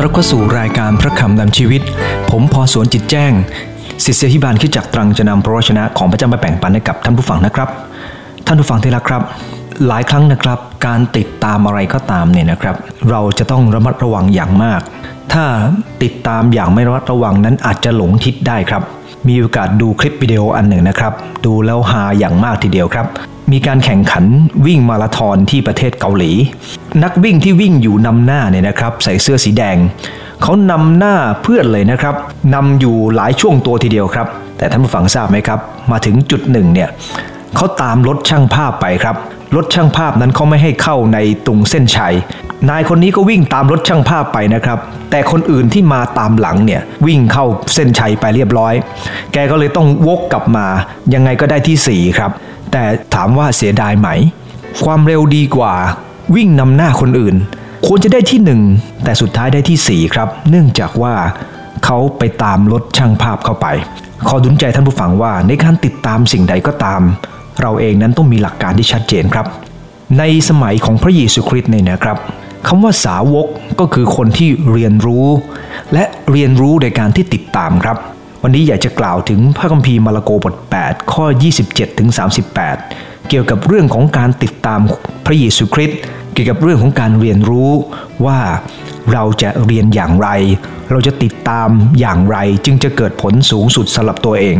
ต้อนรับเข้าสู่รายการพระคำนำชีวิต ผมพอสวนจิตแจ้งศิษยาธิบาลคิดจักตรังจะนำพระวชนะของพระเจ้ามาแบ่งปันให้กับท่านผู้ฟังนะครับ ท่านผู้ฟังที่รักครับ หลายครั้งนะครับ การติดตามอะไรก็ตามเนี่ยนะครับ เราจะต้องระมัดระวังอย่างมาก ถ้าติดตามอย่างไม่ระมัดระวังนั้นอาจจะหลงทิศได้ครับ มีโอกาสดูคลิปวิดีโออันหนึ่งนะครับ ดูแล้วฮาอย่างมากทีเดียวครับ มีการแข่งขันวิ่งมาราธอนที่ประเทศเกาหลี นักวิ่งที่วิ่งอยู่นำหน้าเนี่ยนะครับใส่เสื้อสีแดง เขานำหน้าเพื่อนเลยนะครับนำอยู่หลายช่วงตัวทีเดียวครับ แต่ท่านผู้ฟังทราบไหมครับ มาถึงจุดหนึ่งเนี่ยเขาตามรถช่างภาพไปครับรถช่างภาพนั้นเขาไม่ให้เข้าในตรงเส้นชัย นายคนนี้ก็วิ่งตามรถช่างภาพไปนะครับ แต่คนอื่นที่มาตามหลังเนี่ยวิ่งเข้าเส้นชัยไปเรียบร้อย แกก็เลยต้องวกกลับมา ยังไงก็ได้ที่ 4 ครับ แต่ถามว่าเสียดายไหม ความเร็วดีกว่า วิ่งนำหน้าคนอื่น ควรจะได้ที่หนึ่งแต่สุดท้ายได้ที่ 4 ครับ เนื่องจากว่าเขาไปตามรถช่างภาพเข้าไป ขอดุนใจท่านผู้ฟังว่าในการติดตามสิ่งใดก็ตาม เราเองนั้นต้องมีหลักการที่ชัดเจนครับ ในสมัยของพระเยซูคริสต์เนี่ยนะครับคำว่าสาวกก็คือคนที่เรียนรู้ และเรียนรู้ในการที่ติดตามครับ วันนี้อยากจะกล่าวถึงพระคัมภีร์มาระโกบท 8 ข้อ 27ถึง38 เกี่ยวกับเรื่องของการติดตามพระเยซูคริสต์เกี่ยวกับเรื่องของการเรียนรู้ว่าเราจะเรียนอย่างไร เราจะติดตามอย่างไรจึงจะเกิดผลสูงสุดสำหรับตัวเอง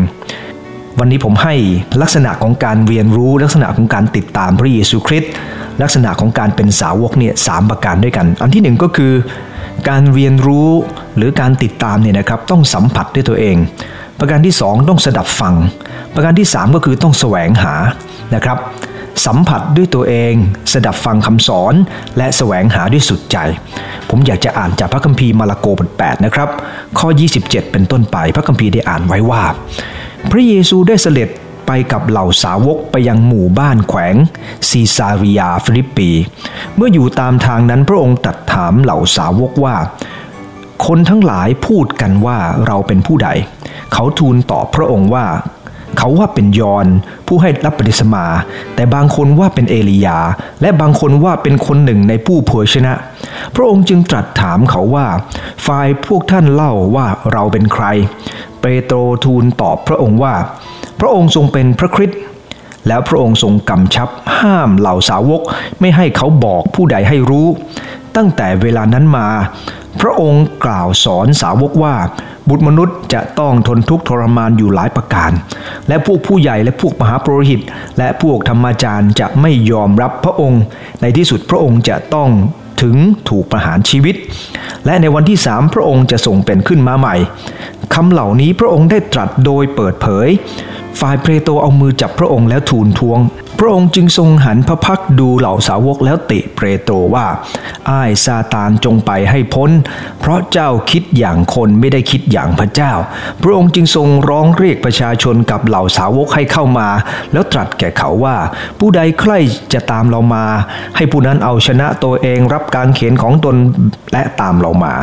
วันนี้ผมให้ลักษณะของการเรียนรู้ลักษณะของการติดตามพระเยซูคริสต์ลักษณะของการเป็นสาวกเนี่ยสามประการด้วยกัน อันที่หนึ่งก็คือ การเรียนรู้หรือการติดตามเนี่ยนะครับต้องสัมผัสด้วยตัวเอง ประการที่สองต้องสดับฟัง ประการที่สามก็คือต้องแสวงหานะครับ สัมผัสด้วยตัวเอง สดับฟังคำสอน และแสวงหาด้วยสุดใจ ผมอยากจะอ่านจากพระคัมภีร์มาระโกบท8นะครับข้อ 27 เป็นต้นไปพระคัมภีร์ได้อ่านไว้ว่า พระเยซูได้เสด็จ ไปกับเหล่าสาวกไปยังหมู่บ้านแขวงซีซาริยาฟิลิปปี เมื่ออยู่ตามทางนั้นพระองค์ตรัสถามเหล่าสาวกว่า คนทั้งหลายพูดกันว่าเราเป็นผู้ใด เขาทูลตอบพระองค์ว่า เขาว่าเป็นยอนผู้ให้รับปฏิสมา แต่บางคนว่าเป็นเอลียา และบางคนว่าเป็นคนหนึ่งในผู้เผยชนะ พระองค์จึงตรัสถามเขาว่าฝ่ายพวกท่านเล่าว่าเราเป็นใคร เปโตรทูลตอบพระองค์ว่า พระองค์ทรงเป็นพระคริสต์แล้วพระองค์ทรงกำชับห้ามเหล่าสาวกไม่ให้เขาบอกผู้ใดให้รู้ ตั้งแต่เวลานั้นมา พระองค์กล่าวสอนสาวกว่า บุตรมนุษย์จะต้องทนทุกข์ทรมานอยู่หลายประการ และพวกผู้ใหญ่และพวกมหาปรหิต และพวกธรรมาจารย์จะไม่ยอมรับพระองค์ ในที่สุดพระองค์จะต้องถึงถูกประหารชีวิต และในวันที่สามพระองค์จะส่งเป็นขึ้นมาใหม่คำเหล่านี้พระองค์ได้ตรัสโดยเปิดเผย ฝ่ายเปโตรเอามือจับพระองค์แล้วทูลทวง พระองค์จึงทรงหันพระพักดูเหล่าสาวกแล้วติเปโตรว่า อ้ายซาตานจงไปให้พ้น เพราะเจ้าคิดอย่างคนไม่ได้คิดอย่างพระเจ้า พระองค์จึงทรงร้องเรียกประชาชนกับเหล่าสาวกให้เข้ามา แล้วตรัสแก่เขาว่า ผู้ใดใคร่จะตามเรามา ให้ผู้นั้นเอาชนะตัวเองรับการเขียนของตนและตามเรามา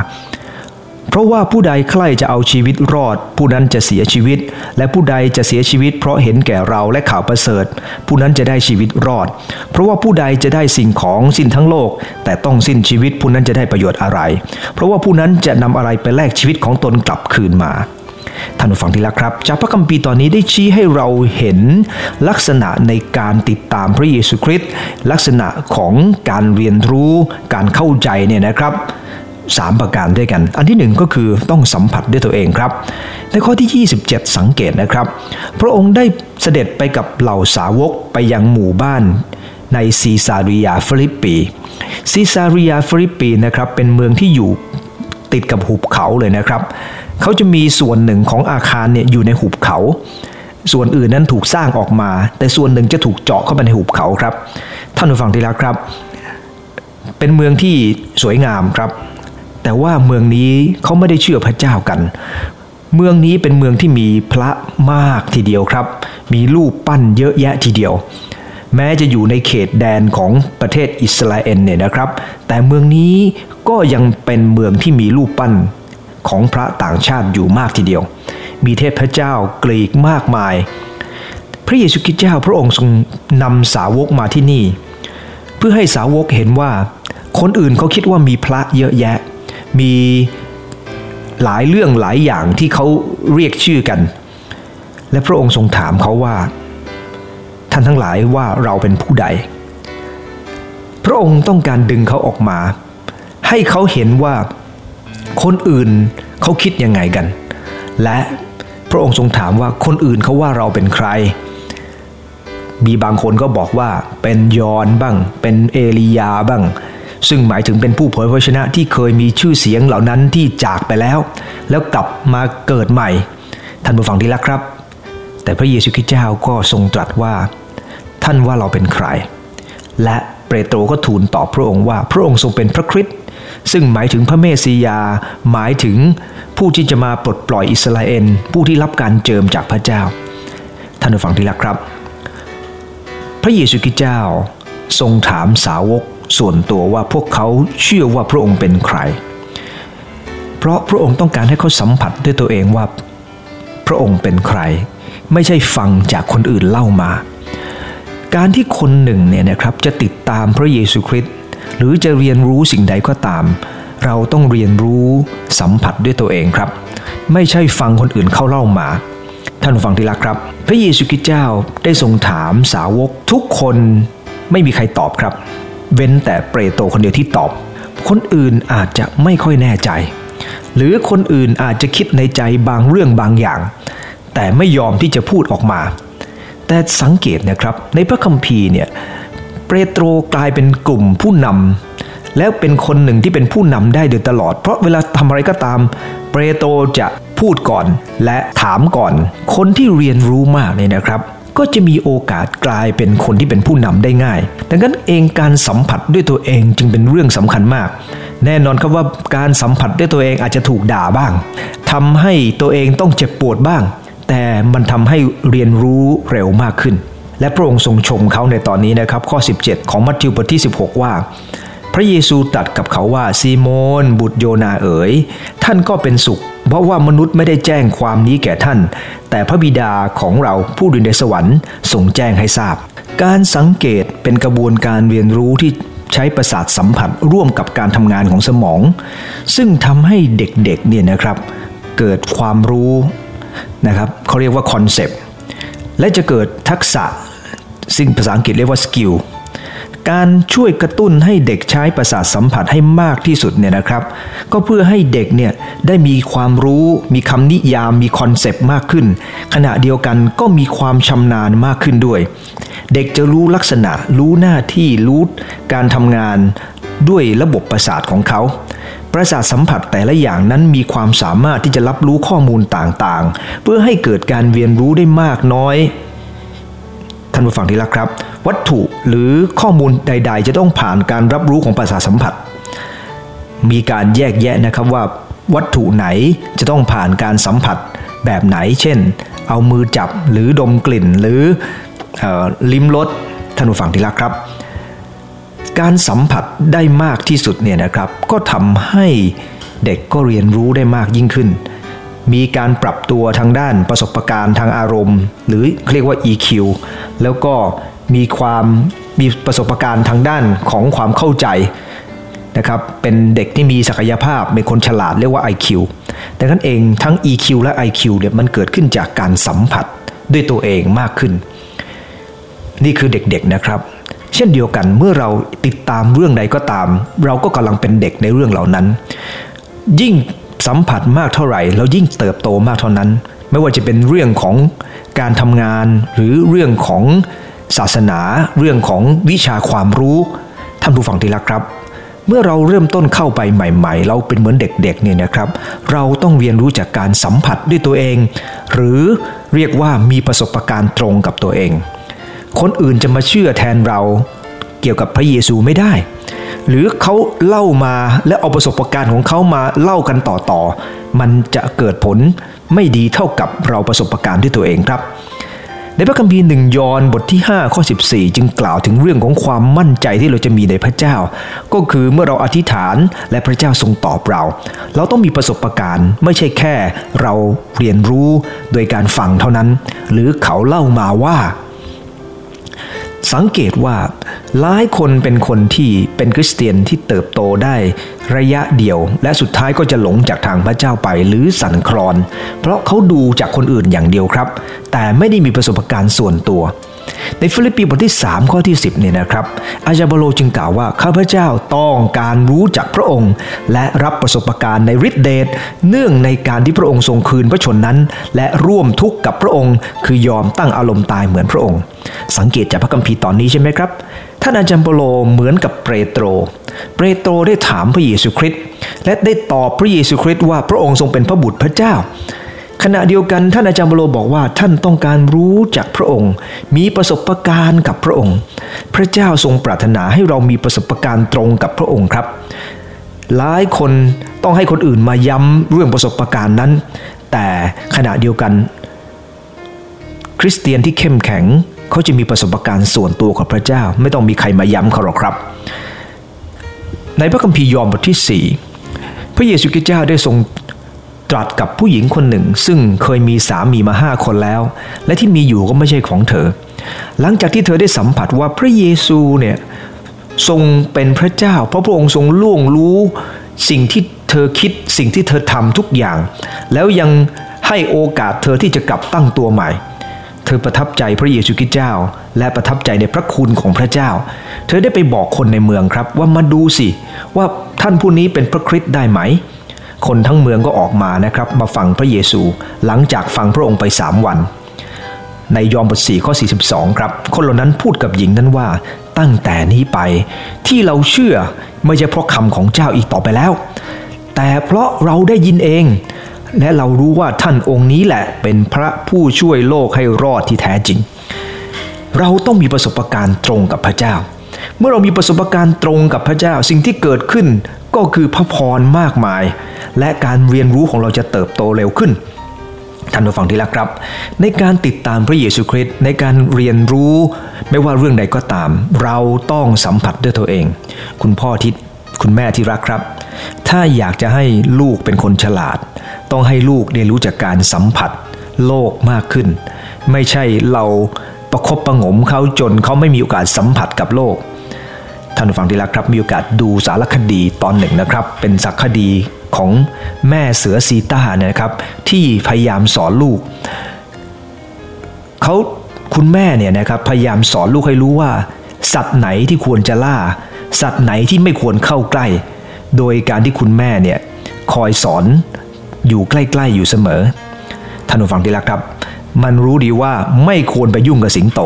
เพราะว่าผู้ใดใคร่จะเอาชีวิตรอด ผู้นั้นจะเสียชีวิต และผู้ใดจะเสียชีวิต เพราะเห็นแก่เราและข่าวประเสริฐ ผู้นั้นจะได้ชีวิตรอด เพราะว่าผู้ใดจะได้สิ่งของสิ้นทั้งโลก แต่ต้องสิ้นชีวิตผู้นั้นจะได้ประโยชน์อะไร เพราะว่าผู้นั้นจะนำอะไรไปแลกชีวิตของตนกลับคืนมาท่านผู้ฟังที่รักครับ จากพระคัมภีร์ตอนนี้ได้ชี้ให้เราเห็นลักษณะในการติดตามพระเยซูคริสต์ลักษณะของการเรียนรู้การเข้าใจเนี่ยนะครับ สามประการด้วยกัน อันที่หนึ่งก็คือต้องสัมผัสด้วยตัวเองครับ ในข้อที่ 27 สังเกตนะครับ พระองค์ได้เสด็จไปกับเหล่าสาวกไปยังหมู่บ้านในซีซาริยาฟิลิปปี ซีซาริยาฟิลิปปีนะครับเป็นเมืองที่อยู่ติดกับหุบเขาเลยนะครับ เขาจะมีส่วนหนึ่งของอาคารเนี่ยอยู่ในหุบเขา ส่วนอื่นนั้นถูกสร้างออกมา แต่ส่วนหนึ่งจะถูกเจาะเข้าไปในหุบเขาครับ ท่านผู้ฟังที่รักครับ เป็นเมืองที่สวยงามครับ แต่ว่าเมืองนี้เขาไม่ได้เชื่อพระเจ้ากัน เมืองนี้เป็นเมืองที่มีพระมากทีเดียวครับ มีรูปปั้นเยอะแยะทีเดียว แม้จะอยู่ในเขตแดนของประเทศอิสราเอลเนี่ยนะครับ แต่เมืองนี้ก็ยังเป็นเมืองที่มีรูปปั้นของพระต่างชาติอยู่มากทีเดียว มีเทพเจ้ากรีกมากมาย พระเยซูคริสต์เจ้าพระองค์ทรงนำสาวกมาที่นี่ เพื่อให้สาวกเห็นว่าคนอื่นเขาคิดว่ามีพระเยอะแยะ มีหลายเรื่องหลายอย่างที่เขาเรียกชื่อกัน และพระองค์ทรงถามเขาว่า ท่านทั้งหลายว่าเราเป็นผู้ใด พระองค์ต้องการดึงเขาออกมา ให้เขาเห็นว่าคนอื่นเขาคิดยังไงกัน และพระองค์ทรงถามว่าคนอื่นเขาว่าเราเป็นใคร มีบางคนก็บอกว่าเป็นยอนบ้าง เป็นเอลียาบ้าง ซึ่งหมายถึงเป็นผู้เผยพระชนะที่เคยมีชื่อเสียงเหล่านั้นที่จากไปแล้ว แล้วกลับมาเกิดใหม่ ท่านผู้ฟังที่รักครับ แต่พระเยซูคริสต์เจ้าก็ทรงตรัสว่า ท่านว่าเราเป็นใคร และเปโตรก็ทูลตอบพระองค์ว่าพระองค์ทรงเป็นพระคริสต์ซึ่งหมายถึงพระเมสสิยา หมายถึงผู้ที่จะมาปลดปล่อยอิสราเอลผู้ที่รับการเจิมจากพระเจ้า ท่านผู้ฟังที่รักครับ พระเยซูคริสต์เจ้าทรงถามสาวก ส่วนตัวว่าพวกเขาเชื่อว่าพระองค์เป็นใคร เพราะพระองค์ต้องการให้เขาสัมผัสด้วยตัวเองว่า พระองค์เป็นใคร ไม่ใช่ฟังจากคนอื่นเล่ามา การที่คนหนึ่งเนี่ยนะครับจะติดตามพระเยซูคริสต์หรือจะเรียนรู้สิ่งใดก็ตาม เราต้องเรียนรู้สัมผัสด้วยตัวเองครับ ไม่ใช่ฟังคนอื่นเข้าเล่ามา ท่านฟังที่รักครับ พระเยซูคริสต์เจ้าได้ทรงถามสาวกทุกคนไม่มีใครตอบครับ เว้นแต่เปรโตคนเดียวที่ตอบ คนอื่นอาจจะไม่ค่อยแน่ใจ หรือคนอื่นอาจจะคิดในใจบางเรื่องบางอย่าง แต่ไม่ยอมที่จะพูดออกมา แต่สังเกตนะครับ ในพระคัมภีร์เนี่ยเปโตรกลายเป็นกลุ่มผู้นำแล้วเป็นคนหนึ่งที่เป็นผู้นำได้โดยตลอด เพราะเวลาทำอะไรก็ตาม เปโตรจะพูดก่อนและถามก่อน คนที่เรียนรู้มากเนี่ยนะครับ ก็จะมีโอกาสกลายเป็นคนที่เป็นผู้นำได้ง่าย ดังนั้นเองการสัมผัสด้วยตัวเองจึงเป็นเรื่องสำคัญมาก แน่นอนครับว่าการสัมผัสด้วยตัวเองอาจจะถูกด่าบ้างทำให้ตัวเองต้องเจ็บปวดบ้าง แต่มันทำให้เรียนรู้เร็วมากขึ้น และพระองค์ทรงชมเขาในตอนนี้นะครับข้อ 17 ของมัทธิวบทที่ 16 ว่า ระเยซูตรัสกับเขาว่าซีโมน บุตรโยนาเอ๋ย ท่านก็เป็นสุข เพราะว่ามนุษย์ไม่ได้แจ้งความนี้แก่ท่าน แต่พระบิดาของเราผู้ดินในสวรรค์ทรงแจ้งให้ทราบ การสังเกตเป็นกระบวนการเรียนรู้ที่ใช้ประสาทสัมผัสร่วมกับการทำงานของสมอง ซึ่งทำให้เด็กๆเนี่ยนะครับเกิดความรู้นะครับเขาเรียกว่า concept และจะเกิดทักษะซึ่งภาษาอังกฤษเรียกว่า skill การช่วยกระตุ้นให้เด็กใช้ประสาทสัมผัสให้มากที่สุดเนี่ยนะครับ ก็เพื่อให้เด็กเนี่ยได้มีความรู้ มีคำนิยาม มี concept มากขึ้น ขณะเดียวกันก็มีความชำนาญมากขึ้นด้วย เด็กจะรู้ลักษณะ รู้หน้าที่ รู้การทำงานด้วยระบบประสาทของเขาประสาทสัมผัสแต่ละอย่างนั้นมีความสามารถที่จะรับรู้ข้อมูลต่างๆ เพื่อให้เกิดการเรียนรู้ได้มากน้อย ท่านผู้ฟังที่รักครับ วัตถุหรือข้อมูลใด ๆ จะต้องผ่านการรับรู้ของประสาทสัมผัส มีการแยกแยะนะครับว่า วัตถุไหนจะต้องผ่านการสัมผัสแบบไหน เช่น เอามือจับหรือดมกลิ่นหรืออลิ้มรสท่านผู้ฟังที่รักครับ การสัมผัสได้มากที่สุดเนี่ยนะครับ ก็ทำให้เด็กก็เรียนรู้ได้มากยิ่งขึ้น มีการปรับตัวทางด้านประสบการณ์ทางอารมณ์ หรือเรียกว่า EQ แล้วก็มีความมีประสบการณ์ทางด้านของความเข้าใจนะครับเป็นเด็กที่มีศักยภาพเป็นคนฉลาดเรียกว่า IQ ดังนั้นเองทั้ง EQ และ IQ เนี่ยมันเกิดขึ้นจากการสัมผัสด้วยตัวเองมากขึ้น นี่คือเด็กๆนะครับ เช่นเดียวกันเมื่อเราติดตามเรื่องใดก็ตาม เราก็กำลังเป็นเด็กในเรื่องเหล่านั้น ยิ่ง สัมผัสมากเท่าไหร่ เรายิ่งเติบโตมากเท่านั้น ไม่ว่าจะเป็นเรื่องของการทำงาน หรือเรื่องของศาสนา เรื่องของวิชาความรู้ท่านผู้ฟังที่รักครับ เมื่อเราเริ่มต้นเข้าไปใหม่ ๆ เราเป็นเหมือนเด็กๆเนี่ยนะครับ เราต้องเรียนรู้จากการสัมผัสด้วยตัวเอง หรือเรียกว่ามีประสบการณ์ตรงกับตัวเอง คนอื่นจะมาเชื่อแทนเรา เกี่ยวกับพระเยซูไม่ได้ หรือเขาเล่ามาและเอาประสบการณ์ของเขามาเล่ากันต่อๆมันจะเกิดผลไม่ดีเท่ากับเราประสบการณ์ที่ตัวเองครับ ในพระคัมภีร์หนึ่งยอห์นบทที่5ข้อ14 จึงกล่าวถึงเรื่องของความมั่นใจที่เราจะมีในพระเจ้า ก็คือเมื่อเราอธิษฐานและพระเจ้าทรงตอบเรา เราต้องมีประสบการณ์ไม่ใช่แค่เราเรียนรู้โดยการฟังเท่านั้น หรือเขาเล่ามาว่า สังเกตว่า หลายคนเป็นคนที่เป็นคริสเตียนที่เติบโตได้ระยะเดียว และสุดท้ายก็จะหลงจากทางพระเจ้าไปหรือสั่นคลอน เพราะเขาดูจากคนอื่นอย่างเดียวครับ แต่ไม่ได้มีประสบการณ์ส่วนตัว ในฟิลิปปีบทที่ 3 ข้อที่ 10เนี่ยนะครับ อาจารย์เปาโลจึงกล่าวว่า ข้าพเจ้าต้องการรู้จักพระองค์ และรับประสบการณ์ในฤทธิเดชเนื่องในการที่พระองค์ทรงคืนพระชนม์นั้น และร่วมทุกข์กับพระองค์ คือยอมตั้งอารมณ์ตายเหมือนพระองค์ สังเกตจากพระคัมภีร์ตอนนี้ใช่ไหมครับท่านอาจารย์เปาโลเหมือนกับเปโตร เปโตรได้ถามพระเยซูคริสต์และได้ตอบพระเยซูคริสต์ว่าพระองค์ทรงเป็นพระบุตรพระเจ้า ขณะเดียวกันท่านอาจารย์บโลบอกว่าท่านต้องการรู้จักพระองค์ มีประสบการณ์กับพระองค์ พระเจ้าทรงปรารถนาให้เรามีประสบการณ์ตรงกับพระองค์ครับ หลายคนต้องให้คนอื่นมาย้ำเรื่องประสบการณ์นั้น แต่ขณะเดียวกัน คริสเตียนที่เข้มแข็งเขาจะมีประสบการณ์ส่วนตัวกับพระเจ้า ไม่ต้องมีใครมาย้ำเขาหรอกครับ ในพระคัมภีร์ยอห์นบทที่ 4 พระเยซูคริสต์เจ้าได้ทรง ตรัสกับผู้หญิงคนหนึ่ง ซึ่งเคยมีสามีมาห้าคนแล้ว และที่มีอยู่ก็ไม่ใช่ของเธอ หลังจากที่เธอได้สัมผัสว่าพระเยซูเนี่ยทรงเป็นพระเจ้า เพราะพระองค์ทรงล่วงรู้สิ่งที่เธอคิดสิ่งที่เธอทำทุกอย่าง แล้วยังให้โอกาสเธอที่จะกลับตั้งตัวใหม่ เธอประทับใจพระเยซูคริสต์เจ้า และประทับใจในพระคุณของพระเจ้า เธอได้ไปบอกคนในเมืองครับว่ามาดูสิ ว่าท่านผู้นี้เป็นพระคริสต์ได้ไหม คนทั้งเมืองก็ออกมานะครับมาฟังพระเยซู หลังจากฟังพระองค์ไปสามวัน ในยอห์นบทสี่ข้อ 42 ครับ คนเหล่านั้นพูดกับหญิงนั้นว่าตั้งแต่นี้ไป ที่เราเชื่อไม่ใช่เพราะคำของเจ้าอีกต่อไปแล้ว แต่เพราะเราได้ยินเอง และเรารู้ว่าท่านองค์นี้แหละเป็นพระผู้ช่วยโลกให้รอดที่แท้จริง เราต้องมีประสบการณ์ตรงกับพระเจ้าเมื่อเรามีประสบการณ์ตรงกับพระเจ้าสิ่งที่เกิดขึ้น ก็คือพระพรมากมาย และการเรียนรู้ของเราจะเติบโตเร็วขึ้นท่านผู้ฟังที่รักครับ ในการติดตามพระเยซูคริสต์ในการเรียนรู้ ไม่ว่าเรื่องใดก็ตาม เราต้องสัมผัสด้วยตัวเอง คุณพ่อที่คุณแม่ที่รักครับ ถ้าอยากจะให้ลูกเป็นคนฉลาด ต้องให้ลูกเรียนรู้จากการสัมผัสโลกมากขึ้น ไม่ใช่เราประครบประงมเขาจนเขาไม่มีโอกาสสัมผัสกับโลก ท่านูฟังที่รักครับมีโอกาสดูสารคดีตอนหนึ่งนะครับ เป็นสารคดีของแม่เสือซีต้าเนี่ยนะครับ ที่พยายามสอนลูกเขาคุณแม่เนี่ยนะครับพยายามสอนลูกให้รู้ว่า สัตว์ไหนที่ควรจะล่า สัตว์ไหนที่ไม่ควรเข้าใกล้ โดยการที่คุณแม่เนี่ยคอยสอนอยู่ใกล้ๆอยู่เสมอท่านผู้ฟังที่รักครับ มันรู้ดีว่าไม่ควรไปยุ่งกับสิงโต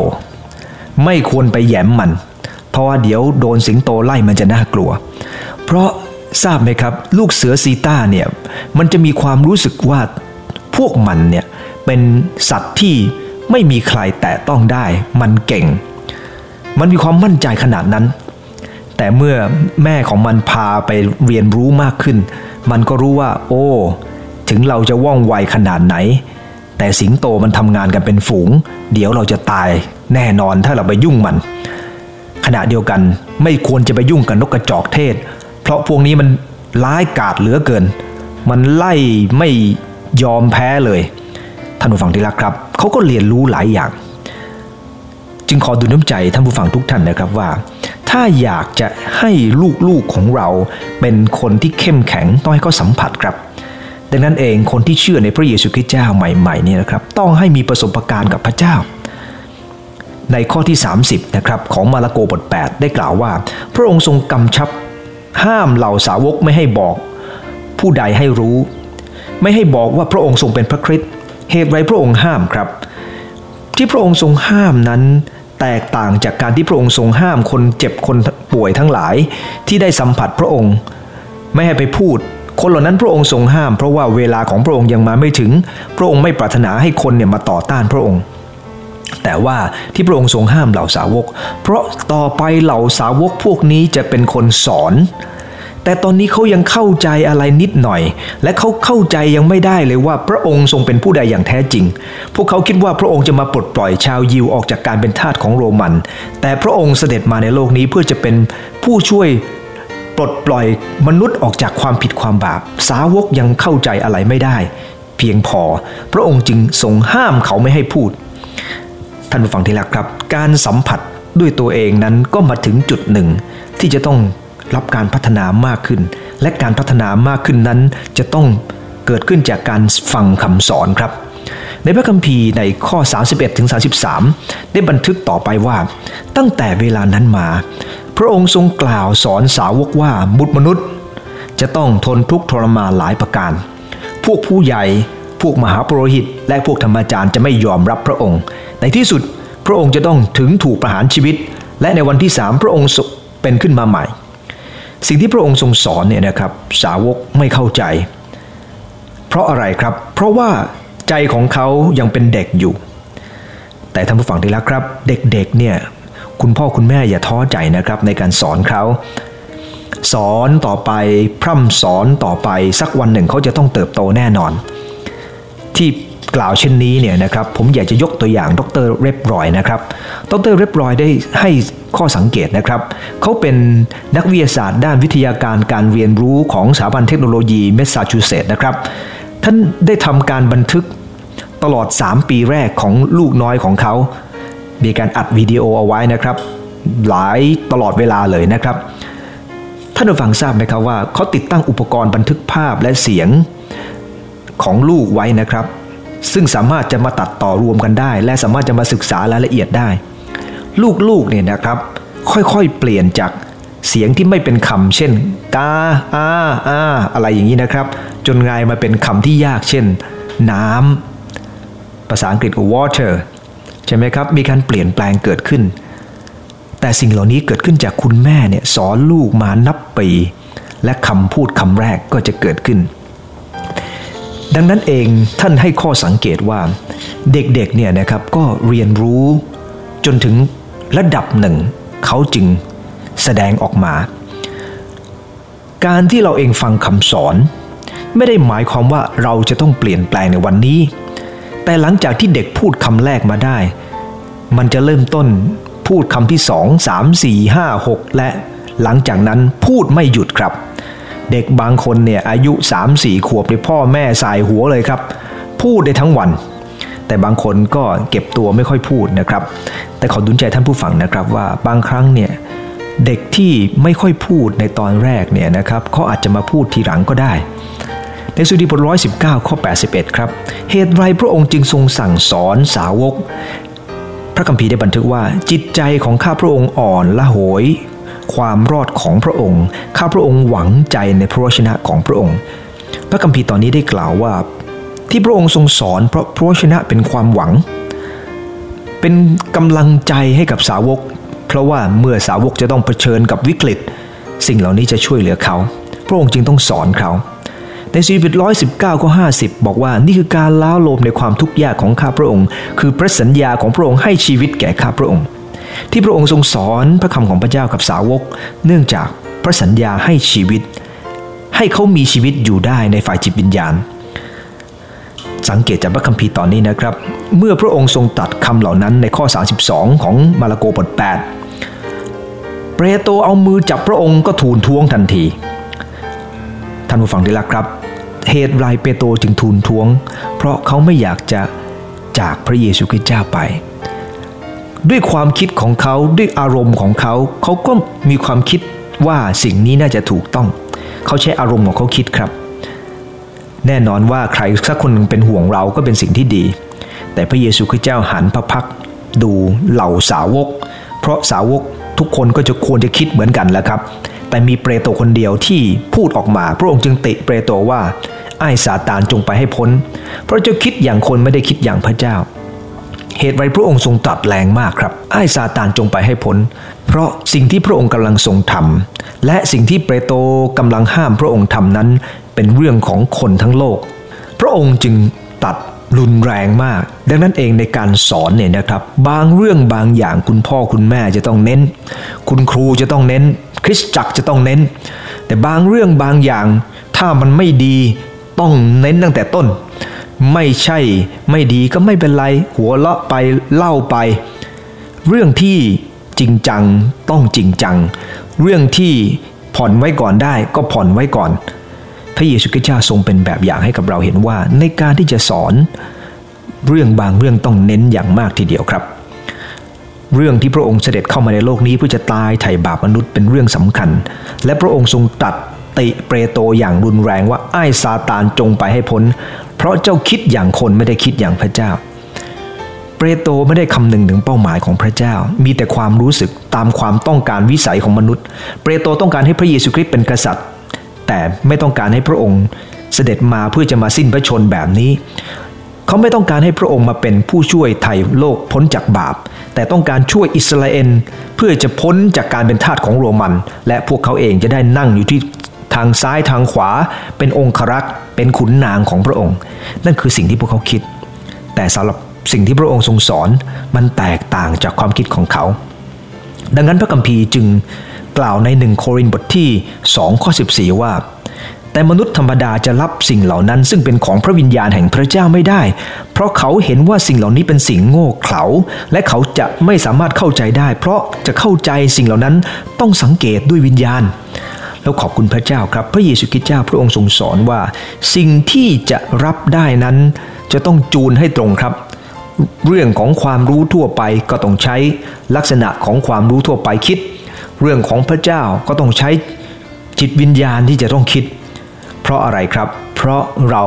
ไม่ควรไปแย้มมัน เพราะว่าเดี๋ยวโดนสิงโตไล่มันจะน่ากลัว เพราะทราบไหมครับ ลูกเสือซีต้าเนี่ยมันจะมีความรู้สึกว่าพวกมันเนี่ยเป็นสัตว์ที่ไม่มีใครแตะต้องได้ มันเก่ง มันมีความมั่นใจขนาดนั้น แต่เมื่อแม่ของมันพาไปเรียนรู้มากขึ้น มันก็รู้ว่า โอ้ ถึงเราจะว่องไวขนาดไหน แต่สิงโตมันทำงานกันเป็นฝูง เดี๋ยวเราจะตายแน่นอนถ้าเราไปยุ่งมัน ขณะเดียวกันไม่ควรจะไปยุ่งกับนกกระจอกเทศ เพราะพวกนี้มันร้ายกาจเหลือเกิน มันไล่ไม่ยอมแพ้เลยท่านผู้ฟังที่รักครับเขาก็เรียนรู้หลายอย่าง จึงขอดูน้ำใจท่านผู้ฟังทุกท่านนะครับว่า ถ้าอยากจะให้ลูกๆของเราเป็นคนที่เข้มแข็งต้องให้เขาสัมผัสครับ ดังนั้นเองคนที่เชื่อในพระเยซูคริสต์เจ้าใหม่ๆนี่นะครับ ต้องให้มีประสบการณ์กับพระเจ้า ในข้อที่ 30นะครับของมาระโกบท 8 ได้กล่าวว่า พระองค์ทรงกำชับ ห้ามเหล่าสาวกไม่ให้บอก ผู้ใดให้รู้ ไม่ให้บอกว่าพระองค์ทรงเป็นพระคริสต์เหตุไรพระองค์ห้ามครับ ที่พระองค์ทรงห้ามนั้นแตกต่างจากการที่พระองค์ทรงห้ามคนเจ็บคนป่วยทั้งหลายที่ได้สัมผัสพระองค์ ไม่ให้ไปพูด คนเหล่านั้นพระองค์ทรงห้าม เพราะว่าเวลาของพระองค์ยังมาไม่ถึง พระองค์ไม่ปรารถนาให้คนเนี่ยมาต่อต้านพระองค์ แต่ว่าที่พระองค์ทรงห้ามเหล่าสาวก เพราะต่อไปเหล่าสาวกพวกนี้จะเป็นคนสอน แต่ตอนนี้เขายังเข้าใจอะไรนิดหน่อย และเขาเข้าใจยังไม่ได้เลยว่าพระองค์ทรงเป็นผู้ใดอย่างแท้จริง พวกเขาคิดว่าพระองค์จะมาปลดปล่อยชาวยิวออกจากการเป็นทาสของโรมัน แต่พระองค์เสด็จมาในโลกนี้เพื่อจะเป็นผู้ช่วยปลดปล่อยมนุษย์ออกจากความผิดความบาป สาวกยังเข้าใจอะไรไม่ได้ เพียงพอ พระองค์จึงทรงห้ามเขาไม่ให้พูด ท่านผู้ฟังที่รักครับ การสัมผัสด้วยตัวเองนั้นก็มาถึงจุดหนึ่ง ที่จะต้องรับการพัฒนามากขึ้น และการพัฒนามากขึ้นนั้น จะต้องเกิดขึ้นจากการฟังคำสอนครับ ในพระคัมภีร์ในข้อ 31ถึง33 ได้บันทึกต่อไปว่า ตั้งแต่เวลานั้นมา พระองค์ทรงกล่าวสอนสาวกว่าบุตรมนุษย์ จะต้องทนทุกข์ทรมานหลายประการ พวกผู้ใหญ่ พวกมหาปรหิต และพวกธรรมจารย์จะไม่ยอมรับพระองค์ ในที่สุดพระองค์จะต้องถึงถูกประหารชีวิต และในวันที่สามพระองค์เป็นขึ้นมาใหม่ สิ่งที่พระองค์ทรงสอนเนี่ยนะครับสาวกไม่เข้าใจ เพราะอะไรครับ เพราะว่าใจของเขายังเป็นเด็กอยู่ แต่ท่านผู้ฟังที่รักครับ เด็กๆเนี่ยคุณพ่อคุณแม่อย่าท้อใจนะครับในการสอนเขาสอนต่อไปพร่ำสอนต่อไปสักวันหนึ่งเขาจะต้องเติบโตแน่นอน ที่ กล่าวเช่นนี้เนี่ยนะครับผมอยากจะยกตัวอย่างดร.เดบรอยนะครับดร.เดบรอยได้ให้ข้อสังเกตนะครับเขาเป็นนักวิทยาศาสตร์ด้านวิทยาการการเรียนรู้ของสถาบันเทคโนโลยีแมสซาชูเซตส์นะครับท่านได้ทำการบันทึกตลอด 3 ปีแรกของลูกน้อยของเขา มีการอัดวิดีโอเอาไว้นะครับ หลายตลอดเวลาเลยนะครับ ท่านผู้ฟังทราบไหมครับว่าเขาติดตั้งอุปกรณ์บันทึกภาพและเสียงของลูกไว้นะครับ ซึ่งสามารถจะมาตัดต่อรวมกันได้ และสามารถจะมาศึกษารายละเอียดได้ ลูกๆเนี่ยนะครับ ค่อยๆเปลี่ยนจากเสียงที่ไม่เป็นคำเช่น กาอาอาอะไรอย่างนี้นะครับ จนกลายมาเป็นคำที่ยากเช่น น้ำภาษาอังกฤษ water ใช่ไหมครับ มีการเปลี่ยนแปลงเกิดขึ้น แต่สิ่งเหล่านี้เกิดขึ้นจากคุณแม่เนี่ยสอนลูกมานับปี และคำพูดคำแรกก็จะเกิดขึ้น ดังนั้นเองท่านให้ข้อสังเกตว่า เด็กๆเนี่ยนะครับก็เรียนรู้จนถึงระดับหนึ่ง เขาจึงแสดงออกมา การที่เราเองฟังคำสอน ไม่ได้หมายความว่าเราจะต้องเปลี่ยนแปลงในวันนี้ แต่หลังจากที่เด็กพูดคำแรกมาได้ มันจะเริ่มต้นพูดคำที่สองสามสี่ห้าหกและหลังจากนั้นพูดไม่หยุดครับ เด็กบางคนเนี่ยอายุ 3-4 ขวบในพ่อแม่สายหัวเลยครับ พูดได้ทั้งวัน แต่บางคนก็เก็บตัวไม่ค่อยพูดนะครับ แต่ขอดุลใจท่านผู้ฟังนะครับว่าบางครั้งเนี่ยเด็กที่ไม่ค่อยพูดในตอนแรกเนี่ยนะครับเขาอาจจะมาพูดทีหลังก็ได้ ในสุดีบทร้อยสิบเก้าข้อ81ครับ เหตุไรพระองค์จึงทรงสั่งสอนสาวก พระคัมภีร์ได้บันทึกว่าจิตใจของข้าพระองค์อ่อนละโหย ความรอดของพระองค์ ข้าพระองค์หวังใจในพระวชนะของพระองค์ พระคัมภีร์ตอนนี้ได้กล่าวว่า ที่พระองค์ทรงสอนเพราะพระวชนะเป็นความหวัง เป็นกำลังใจให้กับสาวก เพราะว่าเมื่อสาวกจะต้องเผชิญกับวิกฤต สิ่งเหล่านี้จะช่วยเหลือเขา พระองค์จึงต้องสอนเขาในสีบิดร้อยสิบเก้าข้อห้าสิบบอกว่านี่คือการล้าโลมในความทุกข์ยากของข้าพระองค์ คือพระสัญญาของพระองค์ให้ชีวิตแก่ข้าพระองค์ ที่พระองค์ทรงสอนพระคำของพระเจ้ากับสาวก เนื่องจากพระสัญญาให้ชีวิต ให้เขามีชีวิตอยู่ได้ในฝ่ายจิตวิญญาณ สังเกตจากพระคัมภีร์ตอนนี้นะครับ เมื่อพระองค์ทรงตัดคำเหล่านั้นในข้อ 32 ของมาระโกบท8เปโตรเอามือจับพระองค์ก็ทูลท้วงทันที ท่านผู้ฟังที่รักครับ เหตุไรเปโตรจึงทูลท้วง เพราะเขาไม่อยากจะจากพระเยซูคริสต์เจ้าไป ด้วยความคิดของเขาด้วยอารมณ์ของเขาเขาก็มีความคิดว่าสิ่งนี้น่าจะถูกต้อง เขาใช้อารมณ์ของเขาคิดครับ แน่นอนว่าใครสักคนหนึ่งเป็นห่วงเราก็เป็นสิ่งที่ดี แต่พระเยซูคริสต์เจ้าหันพระพักดูเหล่าสาวก เพราะสาวกทุกคนก็จะควรจะคิดเหมือนกันแหละครับ แต่มีเปรโตคนเดียวที่พูดออกมา พระองค์จึงติเปรโตว่าไอ้ซาตานจงไปให้พ้น เพราะจะคิดอย่างคนไม่ได้คิดอย่างพระเจ้า เหตุไรพระองค์ทรงตรัสแรงมากครับไอ้ซาตานจงไปให้พ้น เพราะสิ่งที่พระองค์กำลังทรงทำและสิ่งที่เปโตรกำลังห้ามพระองค์ทำนั้น เป็นเรื่องของคนทั้งโลก พระองค์จึงตัดรุนแรงมาก ดังนั้นเองในการสอนเนี่ยนะครับ บางเรื่องบางอย่างคุณพ่อคุณแม่จะต้องเน้น คุณครูจะต้องเน้น คริสตจักรจะต้องเน้น แต่บางเรื่องบางอย่างถ้ามันไม่ดีต้องเน้นตั้งแต่ต้น ไม่ใช่ ไม่ดีก็ไม่เป็นไร หัวเราะไปเล่าไป เรื่องที่จริงจังต้องจริงจัง เรื่องที่ผ่อนไว้ก่อนได้ก็ผ่อนไว้ก่อน พระเยซูคริสต์เจ้าทรงเป็นแบบอย่างให้กับเราเห็นว่า ในการที่จะสอน เรื่องบางเรื่องต้องเน้นอย่างมากทีเดียวครับเรื่องที่พระองค์เสด็จเข้ามาในโลกนี้เพื่อจะตายไถ่บาปมนุษย์เป็นเรื่องสำคัญ และพระองค์ทรงตัด ติเปรโตอย่างรุนแรงว่าไอ้ซาตานจงไปให้พ้น เพราะเจ้าคิดอย่างคนไม่ได้คิดอย่างพระเจ้า เปรโตไม่ได้คำนึงถึงเป้าหมายของพระเจ้า มีแต่ความรู้สึกตามความต้องการวิสัยของมนุษย์ เปรโตต้องการให้พระเยซูคริสต์เป็นกษัตริย์ แต่ไม่ต้องการให้พระองค์เสด็จมาเพื่อจะมาสิ้นพระชนแบบนี้ เขาไม่ต้องการให้พระองค์มาเป็นผู้ช่วยไถ่โลกพ้นจากบาป แต่ต้องการช่วยอิสราเอลเพื่อจะพ้นจากการเป็นทาสของโรมัน และพวกเขาเองจะได้นั่งอยู่ที่ ทางซ้ายทางขวา เป็นองครักษ์เป็นขุนนางของพระองค์ นั่นคือสิ่งที่พวกเขาคิด แต่สำหรับสิ่งที่พระองค์ทรงสอนมันแตกต่างจากความคิดของเขา ดังนั้นพระคัมภีร์จึงกล่าวในหนึ่งโครินธ์บทที่2ข้อ14 ว่า แต่มนุษย์ธรรมดาจะรับสิ่งเหล่านั้น ซึ่งเป็นของพระวิญญาณแห่งพระเจ้าไม่ได้ เพราะเขาเห็นว่าสิ่งเหล่านี้เป็นสิ่งโง่เขลาและเขาจะไม่สามารถเข้าใจได้ เพราะจะเข้าใจสิ่งเหล่านั้นต้องสังเกตด้วยวิญญาณ แล้วขอบคุณพระเจ้าครับ พระเยซูคริสต์เจ้าพระองค์ทรงสอนว่า สิ่งที่จะรับได้นั้น จะต้องจูนให้ตรงครับ เรื่องของความรู้ทั่วไปก็ต้องใช้ลักษณะของความรู้ทั่วไปคิด เรื่องของพระเจ้าก็ต้องใช้จิตวิญญาณที่จะต้องคิด เพราะอะไรครับ เพราะเรา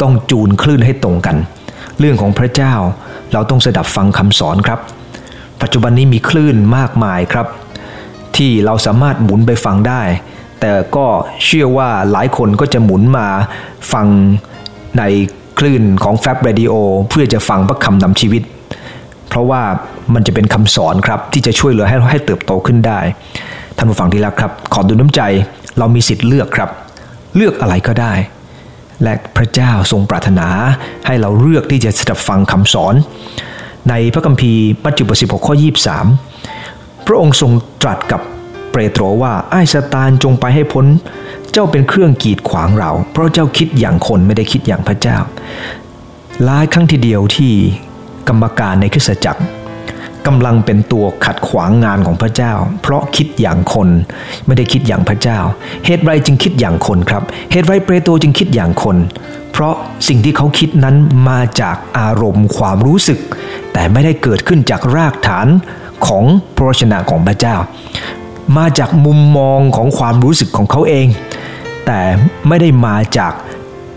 ต้องจูนคลื่นให้ตรงกัน เรื่องของพระเจ้าเราต้องสดับฟังคำสอนครับ ปัจจุบันนี้มีคลื่นมากมายครับ ที่เราสามารถหมุนไปฟังได้ แต่ก็เชื่อว่าหลายคนก็จะหมุนมาฟังในคลื่นของแฟบเรดิโอเพื่อจะฟังพระคำนำชีวิต เพราะว่ามันจะเป็นคำสอนครับ ที่จะช่วยเหลือให้เราให้เติบโตขึ้นได้ ท่านผู้ฟังที่รักครับ ขอดูน้ำใจเรามีสิทธิ์เลือกครับ เลือกอะไรก็ได้ และพระเจ้าทรงปรารถนา ให้เราเลือกที่จะสดับฟังคำสอน ในพระคัมภีร์มัทธิวบท16ข้อ23พ ระองค์ทรงตรัสกับเปโตรว่าไอ้ซาตานจงไปให้พ้น เจ้าเป็นเครื่องกีดขวางเรา เพราะเจ้าคิดอย่างคนไม่ได้คิดอย่างพระเจ้าหลายครั้งทีเดียวที่กรรมการในคริสตจักรกำลังเป็นตัวขัดขวางงานของพระเจ้า เพราะคิดอย่างคนไม่ได้คิดอย่างพระเจ้า เหตุไรจึงคิดอย่างคนครับ เหตุไรเปโตรจึงคิดอย่างคน เพราะสิ่งที่เขาคิดนั้นมาจากอารมณ์ความรู้สึก แต่ไม่ได้เกิดขึ้นจากรากฐาน ของพระชนะของพระเจ้า มาจากมุมมองของความรู้สึกของเขาเอง แต่ไม่ได้มาจาก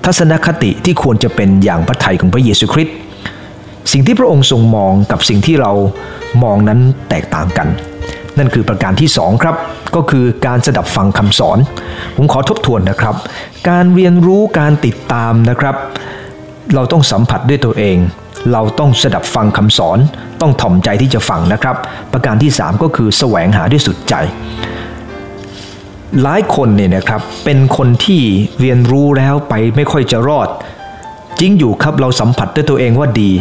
ทัศนคติที่ควรจะเป็นอย่างพระทัยของพระเยซูคริสต์สิ่งที่พระองค์ทรงมองกับสิ่งที่เรามองนั้นแตกต่างกัน นั่นคือประการที่สองครับ ก็คือการสดับฟังคำสอน ผมขอทบทวนนะครับ การเรียนรู้การติดตามนะครับ เราต้องสัมผัสด้วยตัวเอง เราต้องสดับฟังคำสอน ต้องถ่อมใจที่จะฟังนะครับ ประการที่ 3 ก็คือแสวงหาด้วยสุดใจ หลายคนเนี่ยนะครับเป็นคนที่เรียนรู้แล้วไปไม่ค่อยจะรอด จริงอยู่ครับเราสัมผัสด้วยตัวเองว่าดี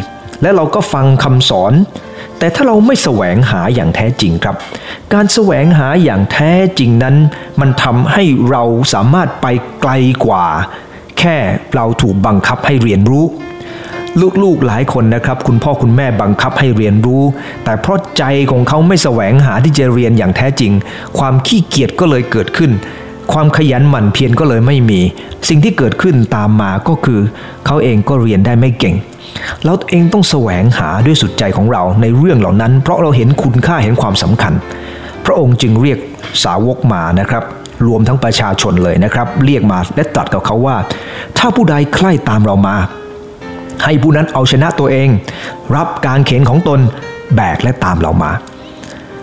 และเราก็ฟังคำสอน แต่ถ้าเราไม่แสวงหาอย่างแท้จริงครับ การแสวงหาอย่างแท้จริงนั้น มันทำให้เราสามารถไปไกลกว่า แค่เราถูกบังคับให้เรียนรู้ ลูกๆหลายคนนะครับ คุณพ่อคุณแม่บังคับให้เรียนรู้ แต่เพราะใจของเขาไม่แสวงหาที่จะเรียนอย่างแท้จริง ความขี้เกียจก็เลยเกิดขึ้น ความขยันหมั่นเพียรก็เลยไม่มี สิ่งที่เกิดขึ้นตามมาก็คือ เขาเองก็เรียนได้ไม่เก่งเราเองต้องแสวงหาด้วยสุดใจของเราในเรื่องเหล่านั้น เพราะเราเห็นคุณค่าเห็นความสำคัญ พระองค์จึงเรียกสาวกมานะครับรวมทั้งประชาชนเลยนะครับ เรียกมาและตรัสกับเขาว่า ถ้าผู้ใดใคร่ตามเรามา ให้ผู้นั้นเอาชนะตัวเอง รับการเข็นของตนแบกและตามเรามา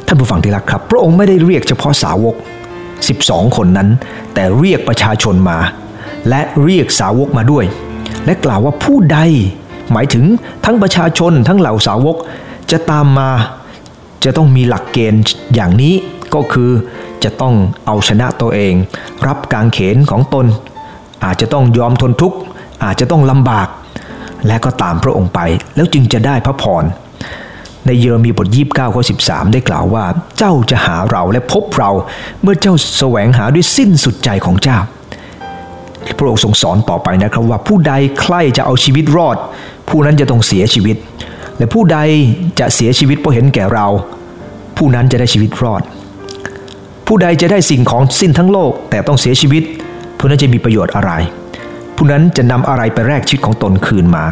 ท่านผู้ฟังที่รักครับ พระองค์ไม่ได้เรียกเฉพาะสาวก 12 คนนั้น แต่เรียกประชาชนมา และเรียกสาวกมาด้วย และกล่าวว่าผู้ใด หมายถึงทั้งประชาชนทั้งเหล่าสาวกจะตามมาจะต้องมีหลักเกณฑ์อย่างนี้ก็คือจะต้องเอาชนะตัวเอง รับการเขนของตน อาจจะต้องยอมทนทุกข์ อาจจะต้องลำบาก และก็ตามพระองค์ไป แล้วจึงจะได้พระพรในเยเรมีบทยีบเก้าข้อสิบสามได้กล่าวว่า เจ้าจะหาเราและพบเราเมื่อเจ้าแสวงหาด้วยสิ้นสุดใจของเจ้า พระองค์ทรงสอนต่อไปนะครับว่าผู้ใดใคร่จะเอาชีวิตรอด ผู้นั้นจะต้องเสียชีวิต และผู้ใดจะเสียชีวิตเพราะเห็นแก่เรา ผู้นั้นจะได้ชีวิตรอด ผู้ใดจะได้สิ่งของสิ้นทั้งโลก แต่ต้องเสียชีวิตผู้นั้นจะมีประโยชน์อะไร ผู้นั้นจะนำอะไรไปแลกชีวิตของตนคืนมา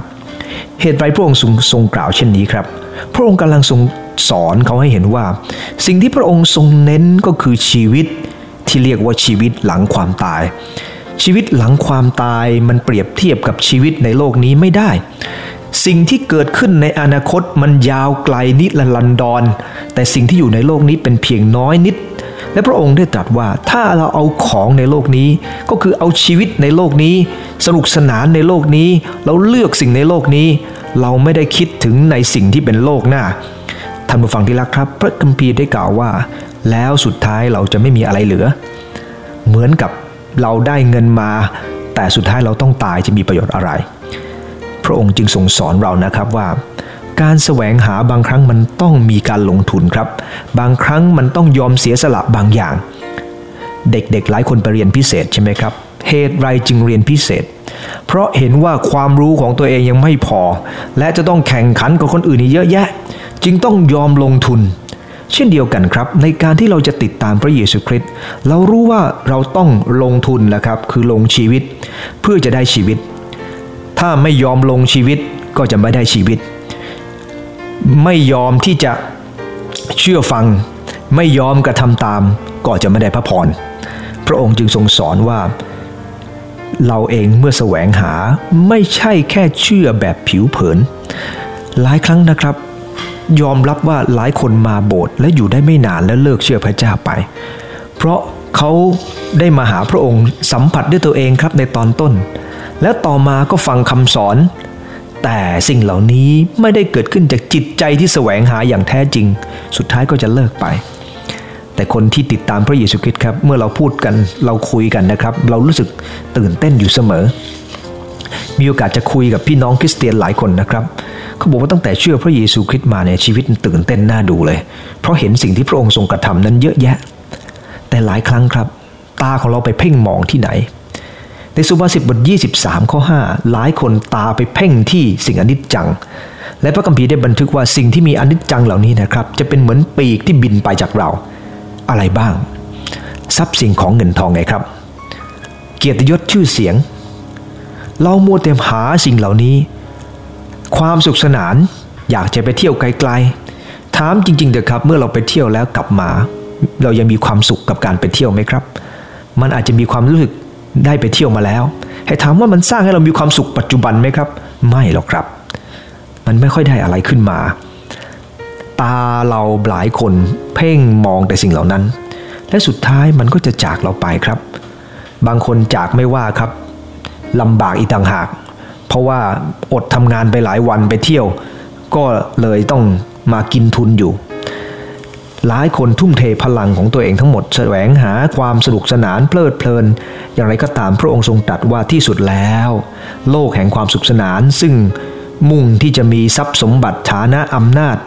เหตุไรพระองค์ทรงงกล่าวเช่นนี้ครับ พระองค์กำลังทรงสอนเขาให้เห็นว่า สิ่งที่พระองค์ทรงเน้นก็คือชีวิตที่เรียกว่าชีวิตหลังความตาย ชีวิตหลังความตายมันเปรียบเทียบกับชีวิตในโลกนี้ไม่ได้ สิ่งที่เกิดขึ้นในอนาคตมันยาวไกลนิรันดรแต่สิ่งที่อยู่ในโลกนี้เป็นเพียงน้อยนิด และพระองค์ได้ตรัสว่าถ้าเราเอาของในโลกนี้ ก็คือเอาชีวิตในโลกนี้ สนุกสนานในโลกนี้ เราเลือกสิ่งในโลกนี้ เราไม่ได้คิดถึงในสิ่งที่เป็นโลกหน้าท่านผู้ฟังที่รักครับ พระคัมภีร์ได้กล่าวว่า แล้วสุดท้ายเราจะไม่มีอะไรเหลือ เหมือนกับเราได้เงินมา แต่สุดท้ายเราต้องตายจะมีประโยชน์อะไร พระองค์จึงทรงสอนเรานะครับว่า การแสวงหาบางครั้งมันต้องมีการลงทุนครับ บางครั้งมันต้องยอมเสียสละบางอย่าง เด็กๆหลายคนไปเรียนพิเศษใช่ไหมครับ เหตุไรจึงเรียนพิเศษ เพราะเห็นว่าความรู้ของตัวเองยังไม่พอ และจะต้องแข่งขันกับคนอื่นอีกเยอะแยะ จึงต้องยอมลงทุน เช่นเดียวกันครับ ในการที่เราจะติดตามพระเยซูคริสต์เรารู้ว่าเราต้องลงทุนแหละครับ คือลงชีวิต เพื่อจะได้ชีวิต ถ้าไม่ยอมลงชีวิตก็จะไม่ได้ชีวิต ไม่ยอมที่จะเชื่อฟัง ไม่ยอมกระทำตาม ก็จะไม่ได้พระพร พระองค์จึงทรงสอนว่า เราเองเมื่อแสวงหาไม่ใช่แค่เชื่อแบบผิวเผิน หลายครั้งนะครับ ยอมรับว่าหลายคนมาโบสถ์และอยู่ได้ไม่นานแล้วเลิกเชื่อพระเจ้าไป เพราะเขาได้มาหาพระองค์สัมผัสด้วยตัวเองครับในตอนต้น แล้วต่อมาก็ฟังคำสอน แต่สิ่งเหล่านี้ไม่ได้เกิดขึ้นจากจิตใจที่แสวงหาอย่างแท้จริง สุดท้ายก็จะเลิกไป แต่คนที่ติดตามพระเยซูคริสต์ครับ เมื่อเราพูดกันเราคุยกันนะครับ เรารู้สึกตื่นเต้นอยู่เสมอ มีโอกาสจะคุยกับพี่น้องคริสเตียนหลายคนนะครับเขาบอกว่าตั้งแต่เชื่อพระเยซูคริสต์มาเนี่ยชีวิตตื่นเต้นน่าดูเลย เพราะเห็นสิ่งที่พระองค์ทรงกระทำนั้นเยอะแยะ แต่หลายครั้งครับ ตาของเราไปเพ่งมองที่ไหน ในสุภาษิตบท 23 ข้อ 5 หลายคนตาไปเพ่งที่สิ่งอนิจจัง และพระคัมภีร์ได้บันทึกว่าสิ่งที่มีอนิจจังเหล่านี้นะครับ จะเป็นเหมือนปีกที่บินไปจากเรา อะไรบ้าง ทรัพย์สินของเงินทองไงครับ เกียรติยศชื่อเสียง เรามัวแต่หาสิ่งเหล่านี้ ความสุขสนานอยากจะไปเที่ยวไกลๆ ถามจริงๆเถอะครับ เมื่อเราไปเที่ยวแล้วกลับมา เรายังมีความสุขกับการไปเที่ยวไหมครับ มันอาจจะมีความรู้สึก ได้ไปเที่ยวมาแล้ว ให้ถามว่ามันสร้างให้เรามีความสุขปัจจุบันไหมครับ ไม่หรอกครับ มันไม่ค่อยได้อะไรขึ้นมา ตาเราหลายคนเพ่งมองแต่สิ่งเหล่านั้น และสุดท้ายมันก็จะจากเราไปครับ บางคนจากไม่ว่าครับลำบากอีกต่างหาก เพราะว่าอดทำงานไปหลายวันไปเที่ยว ก็เลยต้องมากินทุนอยู่ หลายคนทุ่มเทพลังของตัวเองทั้งหมดแสวงหาความสนุกสนานเพลิดเพลิน อย่างไรก็ตามพระองค์ทรงตรัสว่าที่สุดแล้ว โลกแห่งความสุขสนานซึ่งมุ่งที่จะมีทรัพย์สมบัติฐานะอำนาจ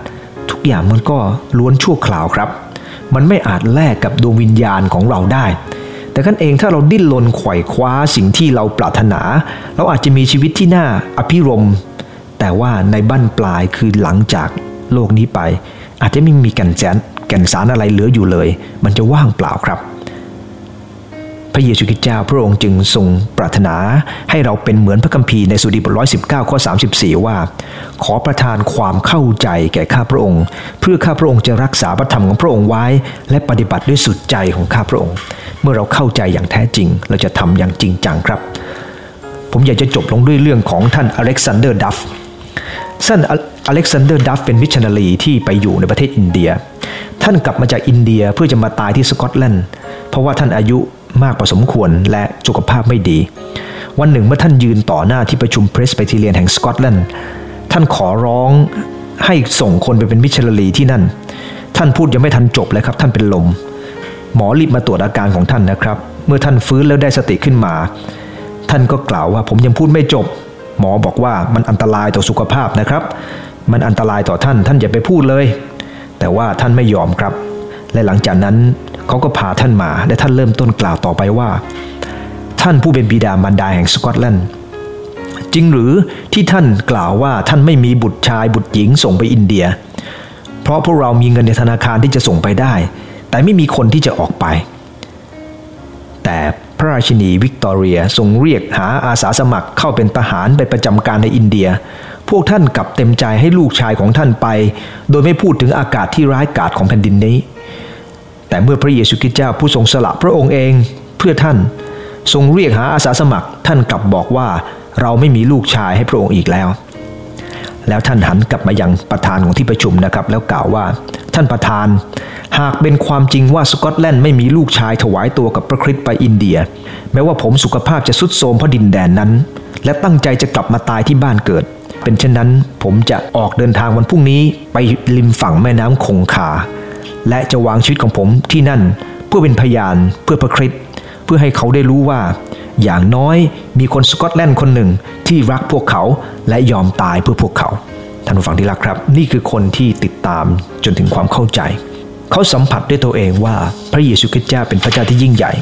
ทุกอย่างมันก็ล้วนชั่วคราวครับ มันไม่อาจแลกกับดวงวิญญาณของเราได้ แต่กันเองถ้าเราดิ้นรนไขว่คว้าสิ่งที่เราปรารถนา เราอาจจะมีชีวิตที่น่าอภิรมแต่ว่าในบั้นปลายคือหลังจากโลกนี้ไป อาจจะไม่มีกันแสน แก่นสารอะไรเหลืออยู่เลย มันจะว่างเปล่าครับ พระเยซูคริสต์เจ้าพระองค์จึงทรงปรารถนาให้เราเป็นเหมือนพระคัมภีร์ในสุดีบทร้อยสิบเก้าข้อสาว่า ขอประทานความเข้าใจแก่ข้าพระองค์ เพื่อข้าพระองค์จะรักษาพระธรรมของพระองค์ไว้ และปฏิบัติด้วยสุดใจของข้าพระองค์ เมื่อเราเข้าใจอย่างแท้จริง เราจะทำอย่างจริงจังครับ ผมอยากจะจบลงด้วยเรื่องของท่านอเล็กซานเดอร์ดัฟ ท่านอเล็กซานเดอร์ดัฟเป็นมิชชันนารีที่ไปอยู่ในประเทศอินเดีย ท่านกลับมาจากอินเดียเพื่อจะมาตายที่สกอตแลนด์เพราะว่าท่านอายุมากพอสมควรและสุขภาพไม่ดี วันหนึ่งเมื่อท่านยืนต่อหน้าที่ประชุมเพรสไบทีเรียนแห่งสกอตแลนด์ท่านขอร้องให้ส่งคนไปเป็นมิชชันนารีที่นั่น ท่านพูดยังไม่ทันจบเลยครับ ท่านเป็นลม หมอรีบมาตรวจอาการของท่านนะครับ เมื่อท่านฟื้นแล้วได้สติขึ้นมา ท่านก็กล่าวว่าผมยังพูดไม่จบ หมอบอกว่ามันอันตรายต่อสุขภาพนะครับ มันอันตรายต่อท่านท่านอย่าไปพูดเลย แต่ว่าท่านไม่ยอมครับ และหลังจากนั้นเขาก็พาท่านมาและท่านเริ่มต้นกล่าวต่อไปว่า ท่านผู้เป็นบิดามารดาแห่งสกอตแลนด์จริงหรือที่ท่านกล่าวว่าท่านไม่มีบุตรชายบุตรหญิงส่งไปอินเดีย เพราะพวกเรามีเงินในธนาคารที่จะส่งไปได้ แต่ไม่มีคนที่จะออกไป แต่ พระราชินีวิกตอเรียทรงเรียกหาอาสาสมัครเข้าเป็นทหารไปประจำการในอินเดีย พวกท่านกลับเต็มใจให้ลูกชายของท่านไป โดยไม่พูดถึงอากาศที่ร้ายกาจของแผ่นดินนี้ แต่เมื่อพระเยซูคริสต์เจ้าผู้ทรงสละพระองค์เองเพื่อท่านทรงเรียกหาอาสาสมัครท่านกลับบอกว่าเราไม่มีลูกชายให้พระองค์อีกแล้ว แล้วท่านหันกลับมายังประธานของที่ประชุมนะครับ แล้วกล่าวว่าท่านประธาน หากเป็นความจริงว่าสกอตแลนด์ไม่มีลูกชายถวายตัวกับพระคริสต์ไปอินเดีย แม้ว่าผมสุขภาพจะสุดโทรมเพราะดินแดนนั้น และตั้งใจจะกลับมาตายที่บ้านเกิด เป็นเช่นนั้นผมจะออกเดินทางวันพรุ่งนี้ไปริมฝั่งแม่น้ำคงคา และจะวางชีวิตของผมที่นั่นเพื่อเป็นพยานเพื่อพระคริสต์เพื่อให้เขาได้รู้ว่า อย่างน้อยมีคนสกอตแลนด์คนหนึ่งที่รักพวกเขาและยอมตายเพื่อพวกเขา ท่านผู้ฟังที่รักครับ นี่คือคนที่ติดตามจนถึงความเข้าใจ เขาสัมผัสด้วยตัวเองว่าพระเยซูคริสต์เจ้าเป็นพระเจ้าที่ยิ่งใหญ่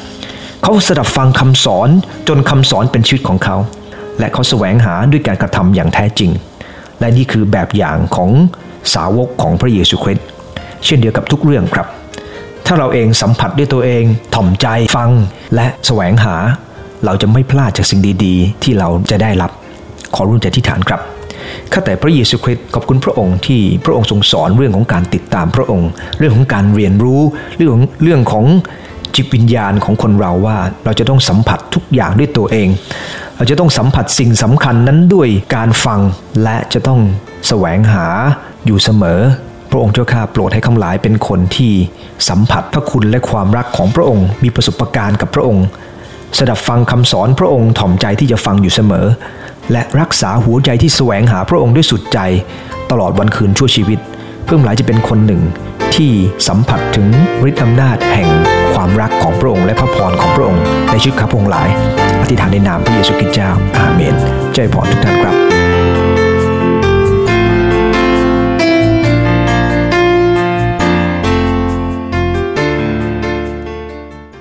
เขาสดับฟังคำสอนจนคำสอนเป็นชีวิตของเขา และเขาแสวงหาด้วยการกระทำอย่างแท้จริง และนี่คือแบบอย่างของสาวกของพระเยซูคริสต์เช่นเดียวกับทุกเรื่องครับถ้าเราเองสัมผัสด้วยตัวเองถ่อมใจฟังและแสวงหา เราจะไม่พลาดจากสิ่งดีๆ ที่เราจะได้รับ ขอรุ่นใจที่ฐานครับข้าแต่พระเยซูคริสต์ขอบคุณพระองค์ที่พระองค์ทรงสอนเรื่องของการติดตามพระองค์ เรื่องของการเรียนรู้เรื่องเรื่องของจิตวิญญาณของคนเราว่า เราจะต้องสัมผัสทุกอย่างด้วยตัวเอง เราจะต้องสัมผัสสิ่งสำคัญนั้นด้วยการฟังและจะต้องแสวงหาอยู่เสมอ พระองค์เจ้าข้าโปรดให้คำหลายเป็นคนที่สัมผัสพระคุณและความรักของพระองค์ มีประสบการณ์กับพระองค์ สดับฟังคำสอนพระองค์ถ่อมใจที่จะฟังอยู่เสมอ และรักษาหัวใจที่แสวงหาพระองค์ด้วยสุดใจ ตลอดวันคืนชั่วชีวิต เพื่อหลายจะเป็นคนหนึ่ง ที่สัมผัสถึงฤทธิอำนาจแห่งความรักของพระองค์และพระพรของพระองค์ในชีวิตข้าพงหลาย อธิษฐานในนามพระเยซูคริสต์เจ้าอาเมน ใจพรทุกท่านครับ